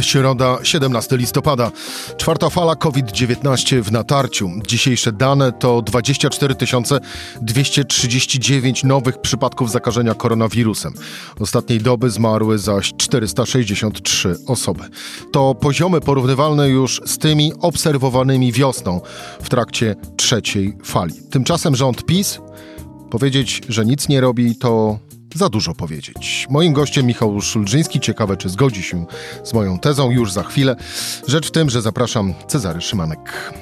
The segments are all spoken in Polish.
Środa, 17 listopada. Czwarta fala COVID-19 w natarciu. Dzisiejsze dane to 24 239 nowych przypadków zakażenia koronawirusem. Ostatniej doby zmarły zaś 463 osoby. To poziomy porównywalne już z tymi obserwowanymi wiosną w trakcie trzeciej fali. Tymczasem rząd PiS powiedzieć, że nic nie robi, to za dużo powiedzieć. Moim gościem Michał Szulżyński. Ciekawe, czy zgodzi się z moją tezą już za chwilę. Rzecz w tym, że zapraszam Cezary Szymanek.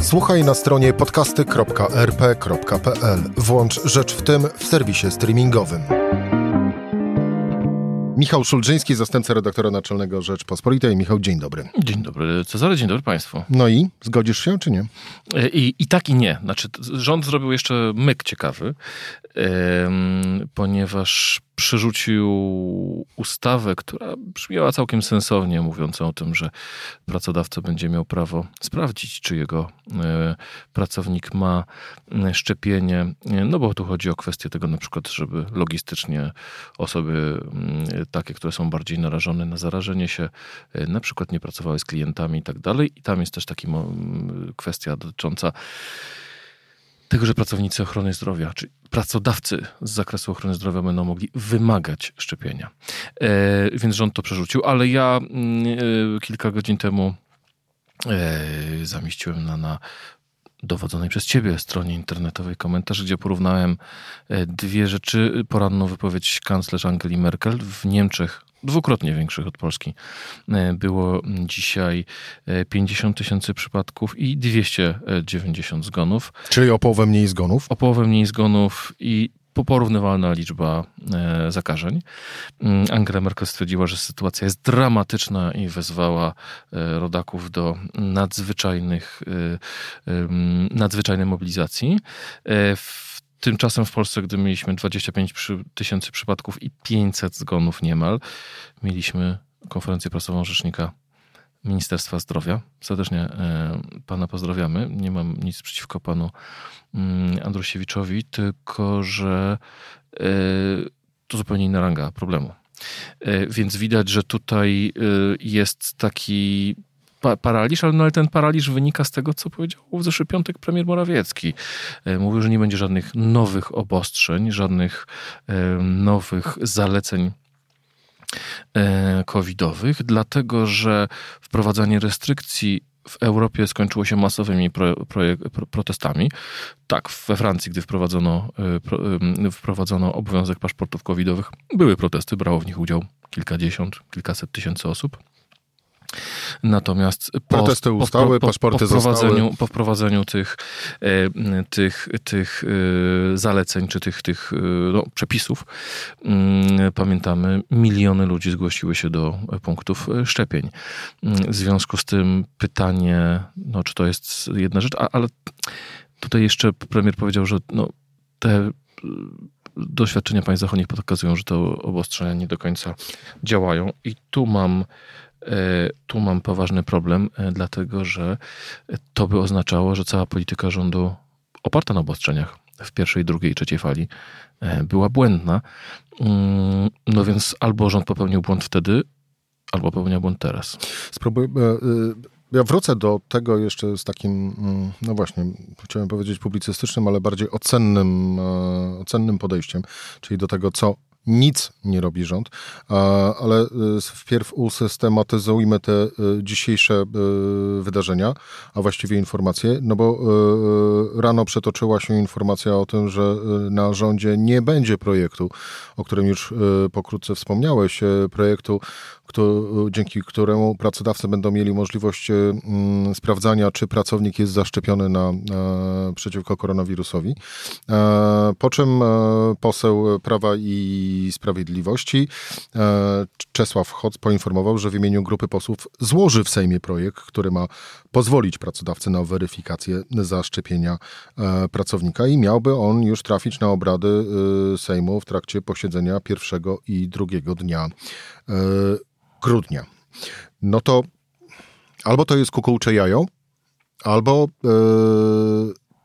Słuchaj na stronie podcasty.rp.pl. Włącz Rzecz w tym w serwisie streamingowym. Michał Szulżyński, zastępca redaktora naczelnego Rzeczpospolitej. Michał, dzień dobry. Dzień dobry Cezary, dzień dobry Państwu. No i zgodzisz się, czy nie? I, i tak i nie. Znaczy, rząd zrobił jeszcze myk ciekawy, ponieważ przerzucił ustawę, która brzmiała całkiem sensownie, mówiącą o tym, że pracodawca będzie miał prawo sprawdzić, czy jego e, pracownik ma e, szczepienie. No bo tu chodzi o kwestię tego na przykład, żeby logistycznie osoby takie, które są bardziej narażone na zarażenie się, e, na przykład nie pracowały z klientami i tak dalej. I tam jest też taka kwestia dotycząca tego, że pracownicy ochrony zdrowia, czy pracodawcy z zakresu ochrony zdrowia będą mogli wymagać szczepienia. E, więc rząd to przerzucił, ale ja mm, e, kilka godzin temu e, zamieściłem na, na dowodzonej przez ciebie stronie internetowej komentarz, gdzie porównałem e, dwie rzeczy. Poranną wypowiedź kanclerz Angeli Merkel w Niemczech dwukrotnie większych od Polski. E, było dzisiaj 50 e, tysięcy przypadków i 290 zgonów. Czyli o połowę mniej zgonów? O połowę mniej zgonów i porównywalna liczba e, zakażeń. Mm, Angela Merkel stwierdziła, że sytuacja jest dramatyczna i wezwała rodaków do nadzwyczajnych, nadzwyczajnej mobilizacji. W Tymczasem w Polsce, gdy mieliśmy 25 tysięcy przypadków i 500 zgonów niemal, mieliśmy konferencję prasową rzecznika Ministerstwa Zdrowia. Serdecznie e, pana pozdrawiamy. Nie mam nic przeciwko panu mm, Andrusiewiczowi, tylko że e, to zupełnie inna ranga problemu. E, więc widać, że tutaj jest taki pa paraliż, ale, no, ale ten paraliż wynika z tego, co powiedział w zeszły piątek premier Morawiecki. E, mówił, że nie będzie żadnych nowych obostrzeń, żadnych e, nowych zaleceń e, covidowych, dlatego że wprowadzanie restrykcji w Europie skończyło się masowymi pro, pro, protestami. Tak, we Francji, gdy wprowadzono, wprowadzono obowiązek paszportów covidowych, były protesty, brało w nich udział kilkadziesiąt, kilkaset tysięcy osób. Natomiast po, protesty ustały, po, po, paszporty po wprowadzeniu, po wprowadzeniu tych, e, tych, tych e, zaleceń, czy tych, tych e, no, przepisów, mm, pamiętamy, miliony ludzi zgłosiły się do punktów szczepień. W związku z tym pytanie, no, czy to jest jedna rzecz, ale tutaj jeszcze premier powiedział, że no, te doświadczenia państw zachodnich pokazują, że te obostrzenia nie do końca działają. I tu mam tu mam poważny problem, e, dlatego że to by oznaczało, że cała polityka rządu oparta na obostrzeniach w pierwszej, drugiej i trzeciej fali e, była błędna. Mm, no więc albo rząd popełnił błąd wtedy, albo popełnia błąd teraz. Spróbuj, ja wrócę do tego jeszcze z takim, mm, no właśnie, chciałem powiedzieć publicystycznym, ale bardziej ocennym, ocennym podejściem, czyli do tego, co nic nie robi rząd, ale y, wpierw usystematyzujmy te y, dzisiejsze y, wydarzenia, a właściwie informacje, no bo rano przetoczyła się informacja o tym, że na rządzie nie będzie projektu, o którym już pokrótce wspomniałeś, projektu dzięki któremu pracodawcy będą mieli możliwość e, sprawdzania, czy pracownik jest zaszczepiony na, przeciwko koronawirusowi. E, po czym e, poseł Prawa i Sprawiedliwości Czesław Hoc poinformował, że w imieniu grupy posłów złoży w Sejmie projekt, który ma pozwolić pracodawcy na weryfikację zaszczepienia pracownika i miałby on już trafić na obrady Sejmu w trakcie posiedzenia pierwszego i drugiego dnia grudnia. No to albo to jest kukułcze jajo, albo e,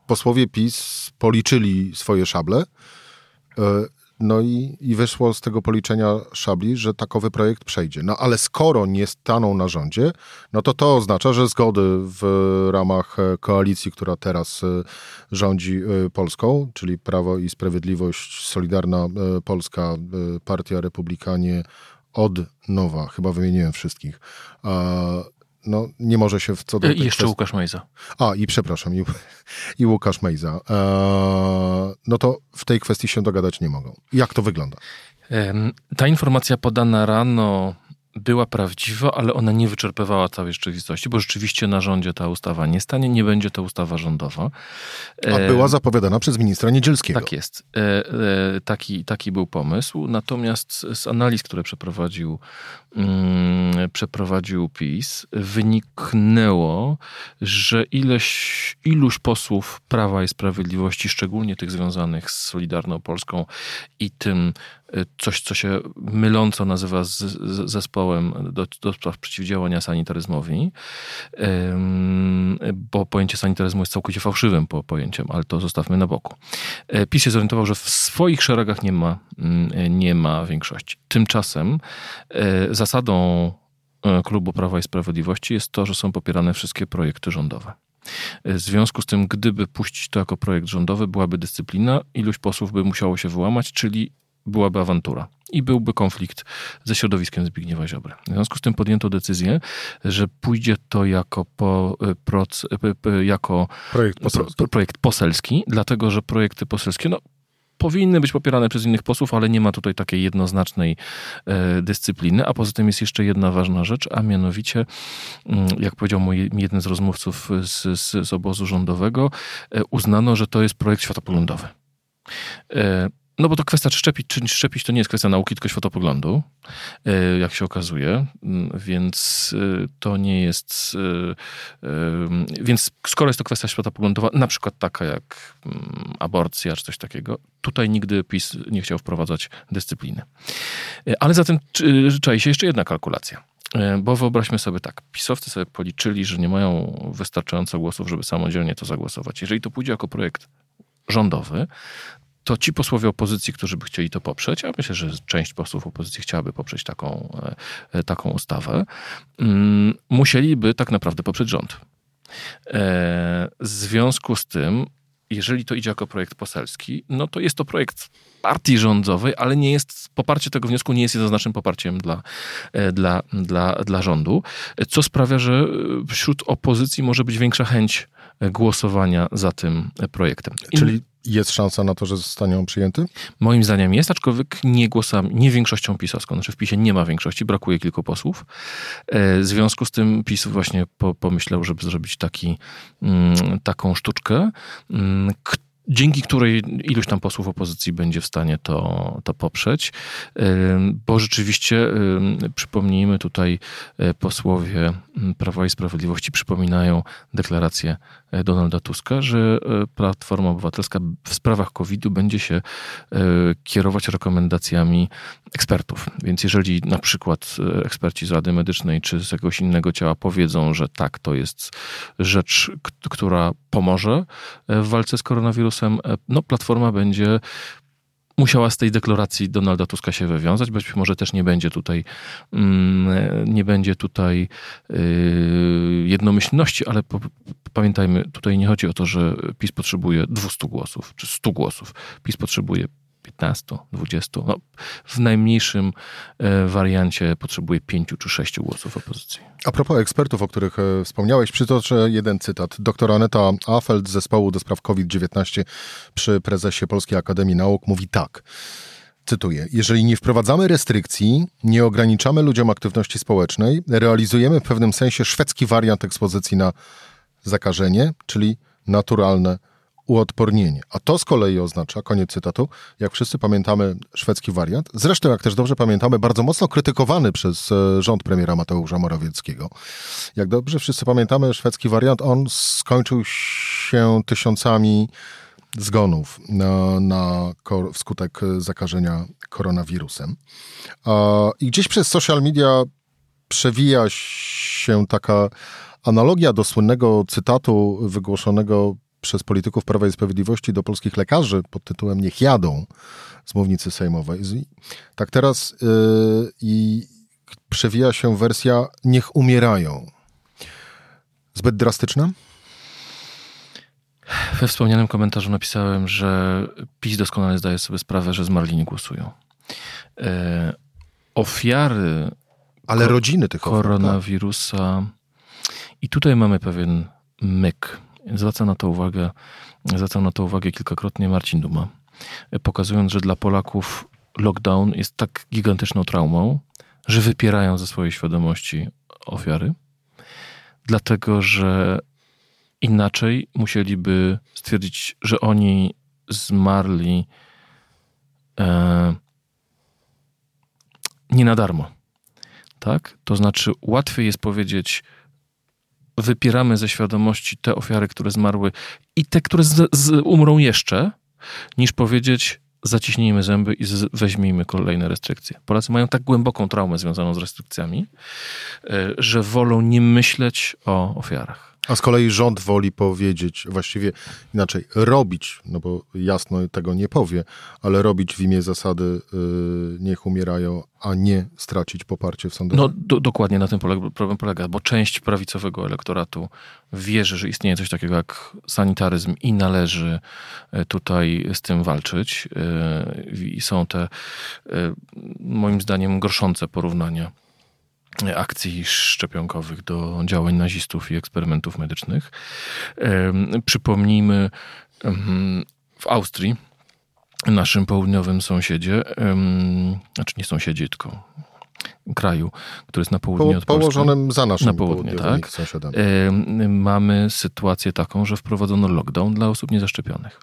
posłowie PiS policzyli swoje szable, e, no i, i wyszło z tego policzenia szabli, że takowy projekt przejdzie. No ale skoro nie staną na rządzie, no to to oznacza, że zgody w ramach koalicji, która teraz rządzi Polską, czyli Prawo i Sprawiedliwość, Solidarna Polska, Partia Republikanie, od nowa, chyba wymieniłem wszystkich, no, nie może się w co do. I jeszcze kwestii... Łukasz Mejza. A, i przepraszam, i, i Łukasz Mejza. E, no to w tej kwestii się dogadać nie mogą. Jak to wygląda? Ta informacja podana rano była prawdziwa, ale ona nie wyczerpywała całej rzeczywistości, bo rzeczywiście na rządzie ta ustawa nie stanie, nie będzie to ustawa rządowa. A była zapowiadana przez ministra Niedzielskiego. Tak jest. E, e, taki, taki był pomysł. Natomiast z analiz, które przeprowadził, mm, przeprowadził PiS, wyniknęło, że ileś, iluś posłów Prawa i Sprawiedliwości, szczególnie tych związanych z Solidarną Polską i tym coś, co się myląco nazywa z, z zespołem do, do spraw przeciwdziałania sanitaryzmowi, bo pojęcie sanitaryzmu jest całkowicie fałszywym po, pojęciem, ale to zostawmy na boku. E, PiS się zorientował, że w swoich szeregach nie ma, mm, nie ma większości. Tymczasem e, zasadą Klubu Prawa i Sprawiedliwości jest to, że są popierane wszystkie projekty rządowe. W związku z tym, gdyby puścić to jako projekt rządowy, byłaby dyscyplina, iluś posłów by musiało się wyłamać, czyli byłaby awantura i byłby konflikt ze środowiskiem Zbigniewa Ziobry. W związku z tym podjęto decyzję, że pójdzie to jako, po, e, proc, e, jako projekt poselski. projekt poselski, dlatego że projekty poselskie no, powinny być popierane przez innych posłów, ale nie ma tutaj takiej jednoznacznej e, dyscypliny. A poza tym jest jeszcze jedna ważna rzecz, a mianowicie, mm, jak powiedział mój jeden z rozmówców z, z, z obozu rządowego, e, uznano, że to jest projekt światopoglądowy. E, no bo to kwestia, czy szczepić, czy nie szczepić, to nie jest kwestia nauki, tylko światopoglądu, e, jak się okazuje. Mm, więc e, to nie jest... E, więc skoro jest to kwestia światopoglądowa, na przykład taka jak mm, aborcja, czy coś takiego, tutaj nigdy PiS nie chciał wprowadzać dyscypliny. Ale zatem czai się jeszcze jedna kalkulacja. Bo wyobraźmy sobie tak, pisowcy sobie policzyli, że nie mają wystarczająco głosów, żeby samodzielnie to zagłosować. Jeżeli to pójdzie jako projekt rządowy, to ci posłowie opozycji, którzy by chcieli to poprzeć, a myślę, że część posłów opozycji chciałaby poprzeć taką, e, taką ustawę, mm, musieliby tak naprawdę poprzeć rząd. E, w związku z tym, jeżeli to idzie jako projekt poselski, no to jest to projekt partii rządowej, ale nie jest, poparcie tego wniosku nie jest jednoznacznym poparciem dla, e, dla, dla, dla rządu, co sprawia, że wśród opozycji może być większa chęć głosowania za tym projektem. Czyli jest szansa na to, że zostanie on przyjęty? Moim zdaniem jest, aczkolwiek nie głosami, nie większością pisowską. Znaczy w PiSie nie ma większości, brakuje kilku posłów. E, w związku z tym PiS właśnie pomyślał, żeby zrobić taki, mm, taką sztuczkę, mm, dzięki której iluś tam posłów opozycji będzie w stanie to, to poprzeć, bo rzeczywiście, przypomnijmy tutaj, e, posłowie Prawa i Sprawiedliwości przypominają deklarację e, Donalda Tuska, że e, Platforma Obywatelska w sprawach COVID-u będzie się kierować rekomendacjami ekspertów. Więc jeżeli na przykład eksperci z Rady Medycznej czy z jakiegoś innego ciała powiedzą, że tak, to jest rzecz, która pomoże w walce z koronawirusem, no Platforma będzie musiała z tej deklaracji Donalda Tuska się wywiązać. Być może też nie będzie tutaj, mm, nie będzie tutaj y, jednomyślności, ale pamiętajmy, tutaj nie chodzi o to, że PiS potrzebuje 200 głosów czy 100 głosów. PiS potrzebuje 15, 20. No, w najmniejszym e, wariancie potrzebuje 5 czy 6 głosów opozycji. A propos ekspertów, o których e, wspomniałeś, przytoczę jeden cytat. Doktor Aneta Afeld z zespołu do spraw COVID-19 przy prezesie Polskiej Akademii Nauk mówi tak. Cytuję: Jeżeli nie wprowadzamy restrykcji, nie ograniczamy ludziom aktywności społecznej, realizujemy w pewnym sensie szwedzki wariant ekspozycji na zakażenie, czyli naturalne uodpornienie. A to z kolei oznacza, koniec cytatu, jak wszyscy pamiętamy szwedzki wariant, zresztą jak też dobrze pamiętamy, bardzo mocno krytykowany przez e, rząd premiera Mateusza Morawieckiego. Jak dobrze wszyscy pamiętamy szwedzki wariant, on skończył się tysiącami zgonów na, na, wskutek zakażenia koronawirusem. I gdzieś przez social media przewija się taka analogia do słynnego cytatu wygłoszonego przez polityków Prawa i Sprawiedliwości do polskich lekarzy pod tytułem Niech jadą z mównicy sejmowej. Tak teraz yy, i przewija się wersja Niech umierają. Zbyt drastyczna? We wspomnianym komentarzu napisałem, że PiS doskonale zdaje sobie sprawę, że zmarli nie głosują. E, ofiary. Ale rodziny tych koronawirusa. Ofiar, tak. I tutaj mamy pewien myk. Zwraca na to uwagę, zwracał na to uwagę kilkakrotnie Marcin Duma, pokazując, że dla Polaków lockdown jest tak gigantyczną traumą, że wypierają ze swojej świadomości ofiary, dlatego że inaczej musieliby stwierdzić, że oni zmarli e, nie na darmo. Tak? To znaczy, łatwiej jest powiedzieć, wypieramy ze świadomości te ofiary, które zmarły i te, które z, z umrą jeszcze, niż powiedzieć, zaciśnijmy zęby i weźmijmy kolejne restrykcje. Polacy mają tak głęboką traumę związaną z restrykcjami, e, że wolą nie myśleć o ofiarach. A z kolei rząd woli powiedzieć, właściwie inaczej, robić, no bo jasno tego nie powie, ale robić w imię zasady yy, niech umierają, a nie stracić poparcie w sądach. No do, dokładnie na tym polega, problem polega, bo część prawicowego elektoratu wierzy, że istnieje coś takiego jak sanitaryzm i należy y, tutaj z tym walczyć. Yy, I są te, yy, moim zdaniem, gorszące porównania akcji szczepionkowych do działań nazistów i eksperymentów medycznych. Przypomnijmy, w Austrii, naszym południowym sąsiedzie, znaczy nie sąsiedzie, tylko kraju, który jest na południe po, od Polski. Położonym za naszym na południe, tak. sąsiadami. Mamy sytuację taką, że wprowadzono lockdown dla osób niezaszczepionych.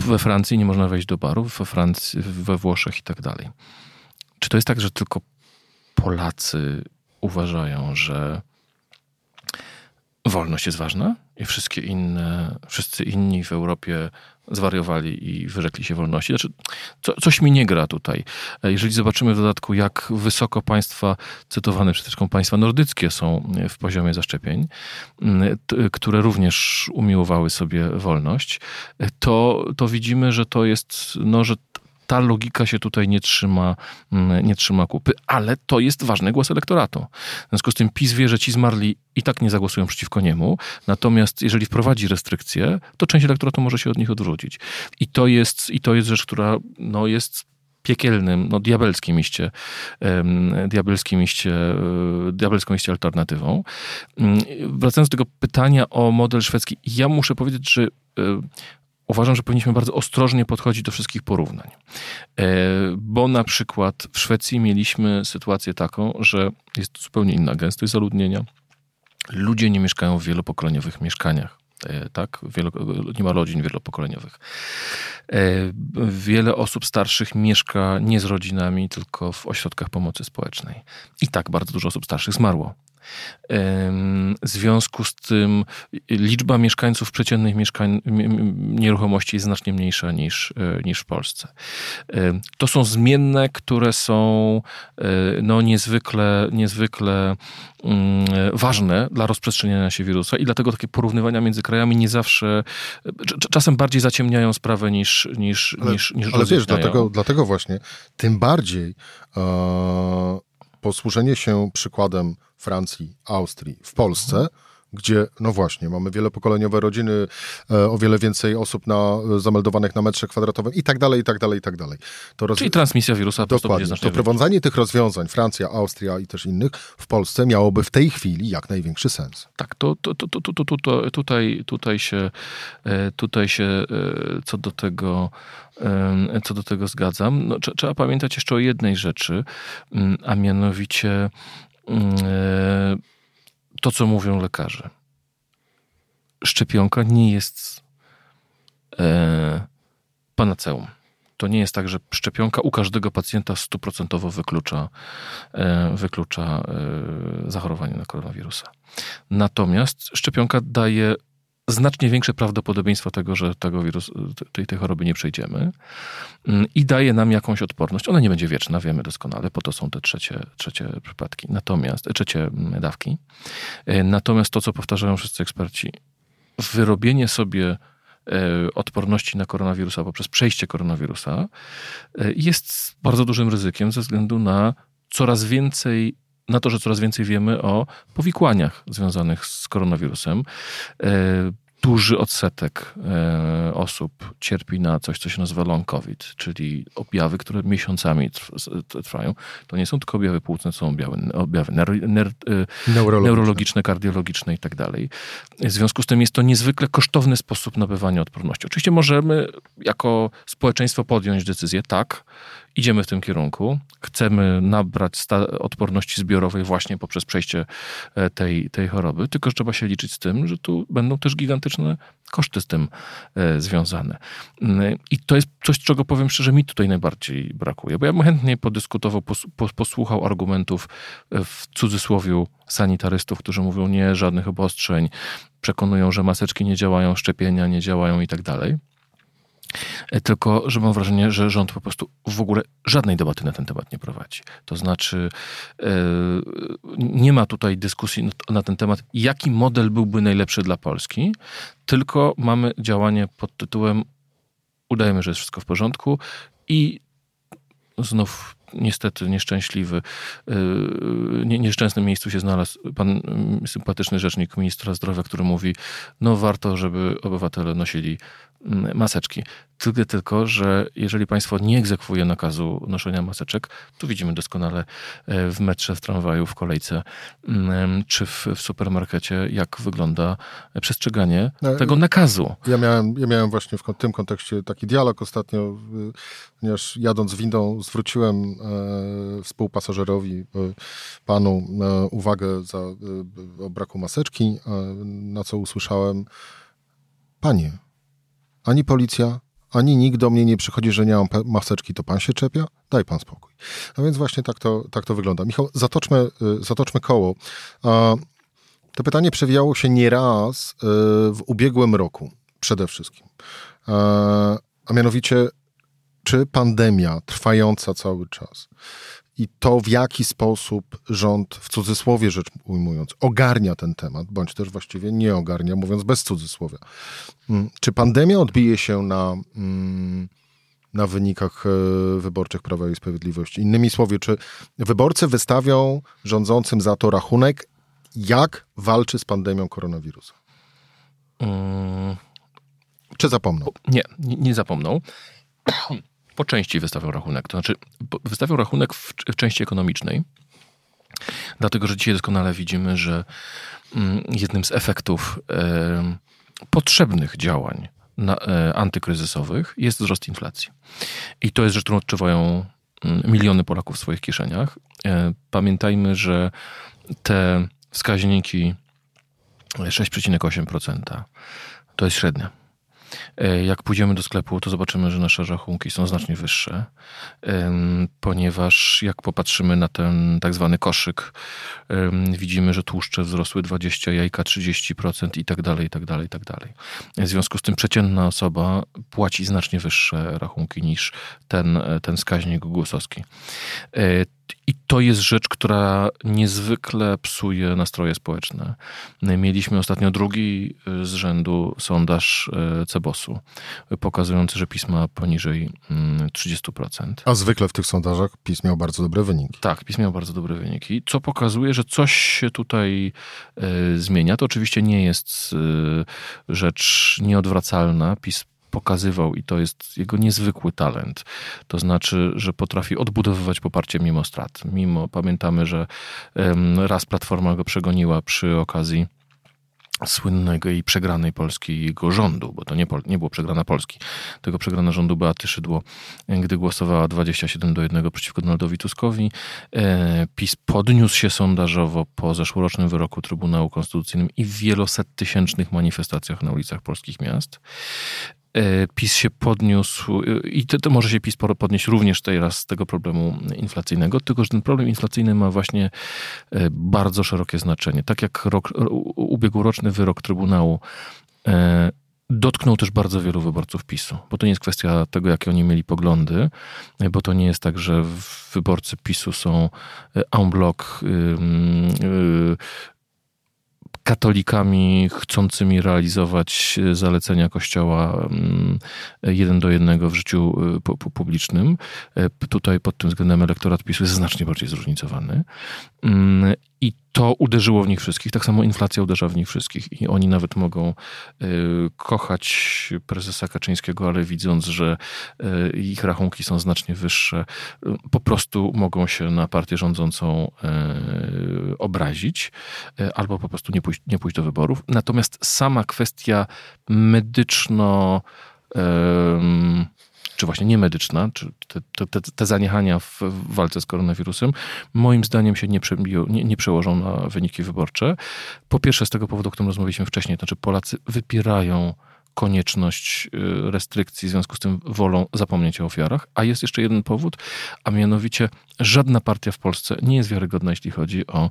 We Francji nie można wejść do barów, we Francji, we Włoszech i tak dalej. Czy to jest tak, że tylko Polacy uważają, że wolność jest ważna i wszystkie inne, wszyscy inni w Europie zwariowali i wyrzekli się wolności. Znaczy, co, coś mi nie gra tutaj. Jeżeli zobaczymy w dodatku, jak wysoko państwa, cytowane przed państwa nordyckie są w poziomie zaszczepień, które również umiłowały sobie wolność, to, to widzimy, że to jest, no, że ta logika się tutaj nie trzyma, mm, nie trzyma kupy, ale to jest ważny głos elektoratu. W związku z tym PiS wie, że ci zmarli i tak nie zagłosują przeciwko niemu, natomiast jeżeli wprowadzi restrykcje, to część elektoratu może się od nich odwrócić. I to jest, i to jest rzecz, która no, jest piekielnym, no diabelskim iście, diabelskim iście, e, diabelską iście alternatywą. Um, wracając do tego pytania o model szwedzki, ja muszę powiedzieć, że um, uważam, że powinniśmy bardzo ostrożnie podchodzić do wszystkich porównań. E, bo na przykład w Szwecji mieliśmy sytuację taką, że jest zupełnie inna gęstość zaludnienia. Ludzie nie mieszkają w wielopokoleniowych mieszkaniach. E, tak, Wielo, nie ma rodzin wielopokoleniowych. E, wiele osób starszych mieszka nie z rodzinami, tylko w ośrodkach pomocy społecznej. I tak bardzo dużo osób starszych zmarło w związku z tym liczba mieszkańców przeciętnych mieszkań, nieruchomości jest znacznie mniejsza niż, e, niż w Polsce. To są zmienne, które są e, no, niezwykle, niezwykle mm, ważne dla rozprzestrzeniania się wirusa i dlatego takie porównywania między krajami nie zawsze, czasem bardziej zaciemniają sprawę niż, niż, ale, niż, niż Ale wiesz, dlatego, dlatego właśnie tym bardziej e, posłużenie się przykładem Francji, Austrii, w Polsce. Gdzie, no właśnie, mamy wielopokoleniowe rodziny, e, o wiele więcej osób na, e, zameldowanych na metrze kwadratowym i tak dalej, i tak dalej, i tak dalej. To roz... Czyli transmisja wirusa po Dokładnie. To wprowadzanie tych rozwiązań, Francja, Austria i też innych, w Polsce miałoby w tej chwili jak największy sens. Tak, to, to, to, to, to, to tutaj, tutaj się, e, tutaj się co do tego co do tego zgadzam. No, trzeba pamiętać jeszcze o jednej rzeczy, mm, a mianowicie Mm, to, co mówią lekarze. Szczepionka nie jest e, panaceum. To nie jest tak, że szczepionka u każdego pacjenta stuprocentowo wyklucza, e, wyklucza zachorowanie na koronawirusa. Natomiast szczepionka daje znacznie większe prawdopodobieństwo tego, że tego wirusu, tej, tej choroby nie przejdziemy mm, i daje nam jakąś odporność. Ona nie będzie wieczna, wiemy doskonale, po to są te trzecie, trzecie przypadki, natomiast, trzecie mm, dawki. E, natomiast to, co powtarzają wszyscy eksperci, wyrobienie sobie e, odporności na koronawirusa poprzez przejście koronawirusa e, jest bardzo dużym ryzykiem ze względu na coraz więcej na to, że coraz więcej wiemy o powikłaniach związanych z koronawirusem. E, duży odsetek e, osób cierpi na coś, co się nazywa long COVID, czyli objawy, które miesiącami trwają. To nie są tylko objawy płucne, są objawy, objawy e, neurologiczne. neurologiczne, kardiologiczne i tak dalej. W związku z tym jest to niezwykle kosztowny sposób nabywania odporności. Oczywiście możemy jako społeczeństwo podjąć decyzję, tak, idziemy w tym kierunku. Chcemy nabrać odporności zbiorowej właśnie poprzez przejście e, tej, tej choroby, tylko że trzeba się liczyć z tym, że tu będą też gigantyczne koszty z tym e, związane. Mm, I to jest coś, czego powiem szczerze, mi tutaj najbardziej brakuje, bo ja bym chętnie podyskutował, posłuchał argumentów e, w cudzysłowie sanitarystów, którzy mówią nie, żadnych obostrzeń, przekonują, że maseczki nie działają, szczepienia nie działają i tak dalej. E, tylko, że mam wrażenie, że rząd po prostu w ogóle żadnej debaty na ten temat nie prowadzi. To znaczy, e, nie ma tutaj dyskusji na ten temat, jaki model byłby najlepszy dla Polski, tylko mamy działanie pod tytułem udajemy, że jest wszystko w porządku i znów niestety nieszczęśliwy, e, nieszczęsnym miejscu się znalazł pan sympatyczny rzecznik ministra zdrowia, który mówi, no warto, żeby obywatele nosili maseczki. Tylko, tylko, że jeżeli państwo nie egzekwuje nakazu noszenia maseczek, to widzimy doskonale e, w metrze, w tramwaju, w kolejce czy w, w supermarkecie, jak wygląda przestrzeganie no, tego nakazu. Ja miałem, ja miałem właśnie w tym kontekście taki dialog ostatnio, ponieważ jadąc windą zwróciłem e, współpasażerowi, e, panu, uwagę za, o braku maseczki, na co usłyszałem, panie, ani policja, ani nikt do mnie nie przychodzi, że nie mam maseczki, to pan się czepia? Daj pan spokój. A więc właśnie tak to, tak to wygląda. Michał, zatoczmy, y, zatoczmy koło. To pytanie przewijało się nieraz y, w ubiegłym roku przede wszystkim. A mianowicie, czy pandemia trwająca cały czas i to, w jaki sposób rząd, w cudzysłowie rzecz ujmując, ogarnia ten temat, bądź też właściwie nie ogarnia, mówiąc bez cudzysłowia. Mm, czy pandemia odbije się na, mm, na wynikach e, wyborczych Prawa i Sprawiedliwości? Innymi słowy, czy wyborcy wystawią rządzącym za to rachunek, jak walczy z pandemią koronawirusa? Hmm. Czy zapomną? Nie, nie, nie zapomną po części wystawią rachunek. To znaczy, wystawią rachunek w, w części ekonomicznej, dlatego że dzisiaj doskonale widzimy, że mm, jednym z efektów e, potrzebnych działań na, e, antykryzysowych jest wzrost inflacji. I to jest rzecz, którą odczuwają mm, miliony Polaków w swoich kieszeniach. E, pamiętajmy, że te wskaźniki 6,8% to jest średnia. E, jak pójdziemy do sklepu, to zobaczymy, że nasze rachunki są znacznie wyższe, ponieważ jak popatrzymy na ten tak zwany koszyk, widzimy, że tłuszcze wzrosły 20, jajka 30% i tak dalej, i tak dalej, i tak dalej. W związku z tym przeciętna osoba płaci znacznie wyższe rachunki niż ten, ten wskaźnik głosowski. I to jest rzecz, która niezwykle psuje nastroje społeczne. Mieliśmy ostatnio drugi y, z rzędu sondaż y, Cebosu, pokazujący, że pisma poniżej 30%. Mm, A zwykle w tych sondażach PiS miał bardzo dobre wyniki. Tak, PiS miał bardzo dobre wyniki, co pokazuje, że coś się tutaj y, zmienia. To oczywiście nie jest rzecz nieodwracalna. PiS pokazywał i to jest jego niezwykły talent. To znaczy, że potrafi odbudowywać poparcie mimo strat. Mimo, pamiętamy, że raz Platforma go przegoniła przy okazji słynnego i przegranej polskiego rządu, bo to nie, nie było przegrana Polski, tego przegrana rządu Beaty Szydło, gdy głosowała 27 do 1 przeciwko Donaldowi Tuskowi. E, PiS podniósł się sondażowo po zeszłorocznym wyroku Trybunału Konstytucyjnym i w wieloset tysięcznych manifestacjach na ulicach polskich miast. E, PiS się podniósł e, i to, to, może się PiS podnieść również teraz z tego problemu inflacyjnego, tylko że ten problem inflacyjny ma właśnie e, bardzo szerokie znaczenie. Tak jak rok, ubiegłoroczny wyrok Trybunału dotknął też bardzo wielu wyborców PiSu, bo to nie jest kwestia tego, jakie oni mieli poglądy, bo to nie jest tak, że wyborcy PiSu są en bloc katolikami chcącymi realizować zalecenia Kościoła mm, jeden do jednego w życiu y, publicznym. E, tutaj pod tym względem elektorat PiSu jest znacznie bardziej zróżnicowany. Mm, I to uderzyło w nich wszystkich. Tak samo inflacja uderza w nich wszystkich. I oni nawet mogą y, kochać prezesa Kaczyńskiego, ale widząc, że y, ich rachunki są znacznie wyższe, y, po prostu mogą się na partię rządzącą obrazić albo po prostu nie pójść, nie pójść do wyborów. Natomiast sama kwestia medyczno czy właśnie niemedyczna, czy te, te, te zaniechania w, walce z koronawirusem, moim zdaniem się nie, przebiją, nie, nie przełożą na wyniki wyborcze. Po pierwsze, z tego powodu, o którym rozmawialiśmy wcześniej, to znaczy Polacy wypierają konieczność y, restrykcji, w związku z tym wolą zapomnieć o ofiarach. A jest jeszcze jeden powód, a mianowicie żadna partia w Polsce nie jest wiarygodna, jeśli chodzi o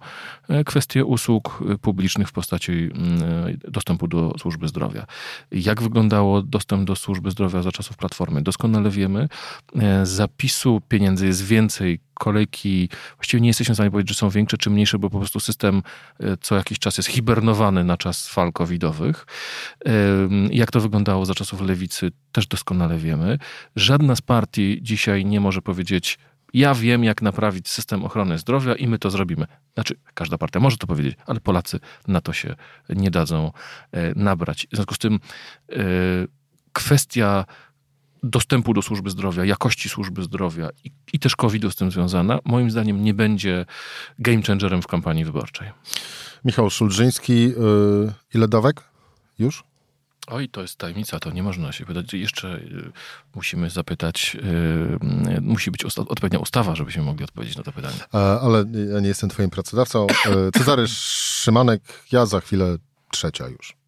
e, kwestie usług y, publicznych w postaci dostępu do służby zdrowia. Jak wyglądało dostęp do służby zdrowia za czasów Platformy? Doskonale wiemy. E, zapisu pieniędzy jest więcej, kolejki, właściwie nie jesteśmy w stanie powiedzieć, że są większe czy mniejsze, bo po prostu system co jakiś czas jest hibernowany na czas fal covidowych. Jak to wyglądało za czasów lewicy, też doskonale wiemy. Żadna z partii dzisiaj nie może powiedzieć, ja wiem, jak naprawić system ochrony zdrowia i my to zrobimy. Znaczy, każda partia może to powiedzieć, ale Polacy na to się nie dadzą e, nabrać. W związku z tym e, kwestia dostępu do służby zdrowia, jakości służby zdrowia i, i też COVID-u z tym związana, moim zdaniem nie będzie game changerem w kampanii wyborczej. Michał Szulżyński, yy, ile dawek już? Oj, to jest tajemnica, to nie można się pytać. Jeszcze y, musimy zapytać, y, musi być usta odpowiednia ustawa, żebyśmy mogli odpowiedzieć na to pytanie. ale ja nie jestem twoim pracodawcą. E, Cezary Szymanek, ja za chwilę trzecia już.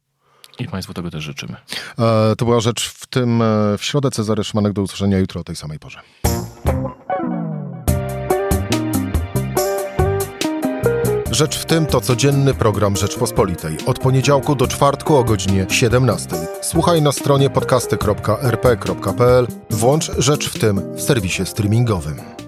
I Państwu tego też życzymy. E, to była rzecz w tym, e, w środę Cezary Szymanek do usłyszenia jutro o tej samej porze. Rzecz w tym to codzienny program Rzeczpospolitej. Od poniedziałku do czwartku o godzinie 17. Słuchaj na stronie podcasty.rp.pl. Włącz Rzecz w tym w serwisie streamingowym.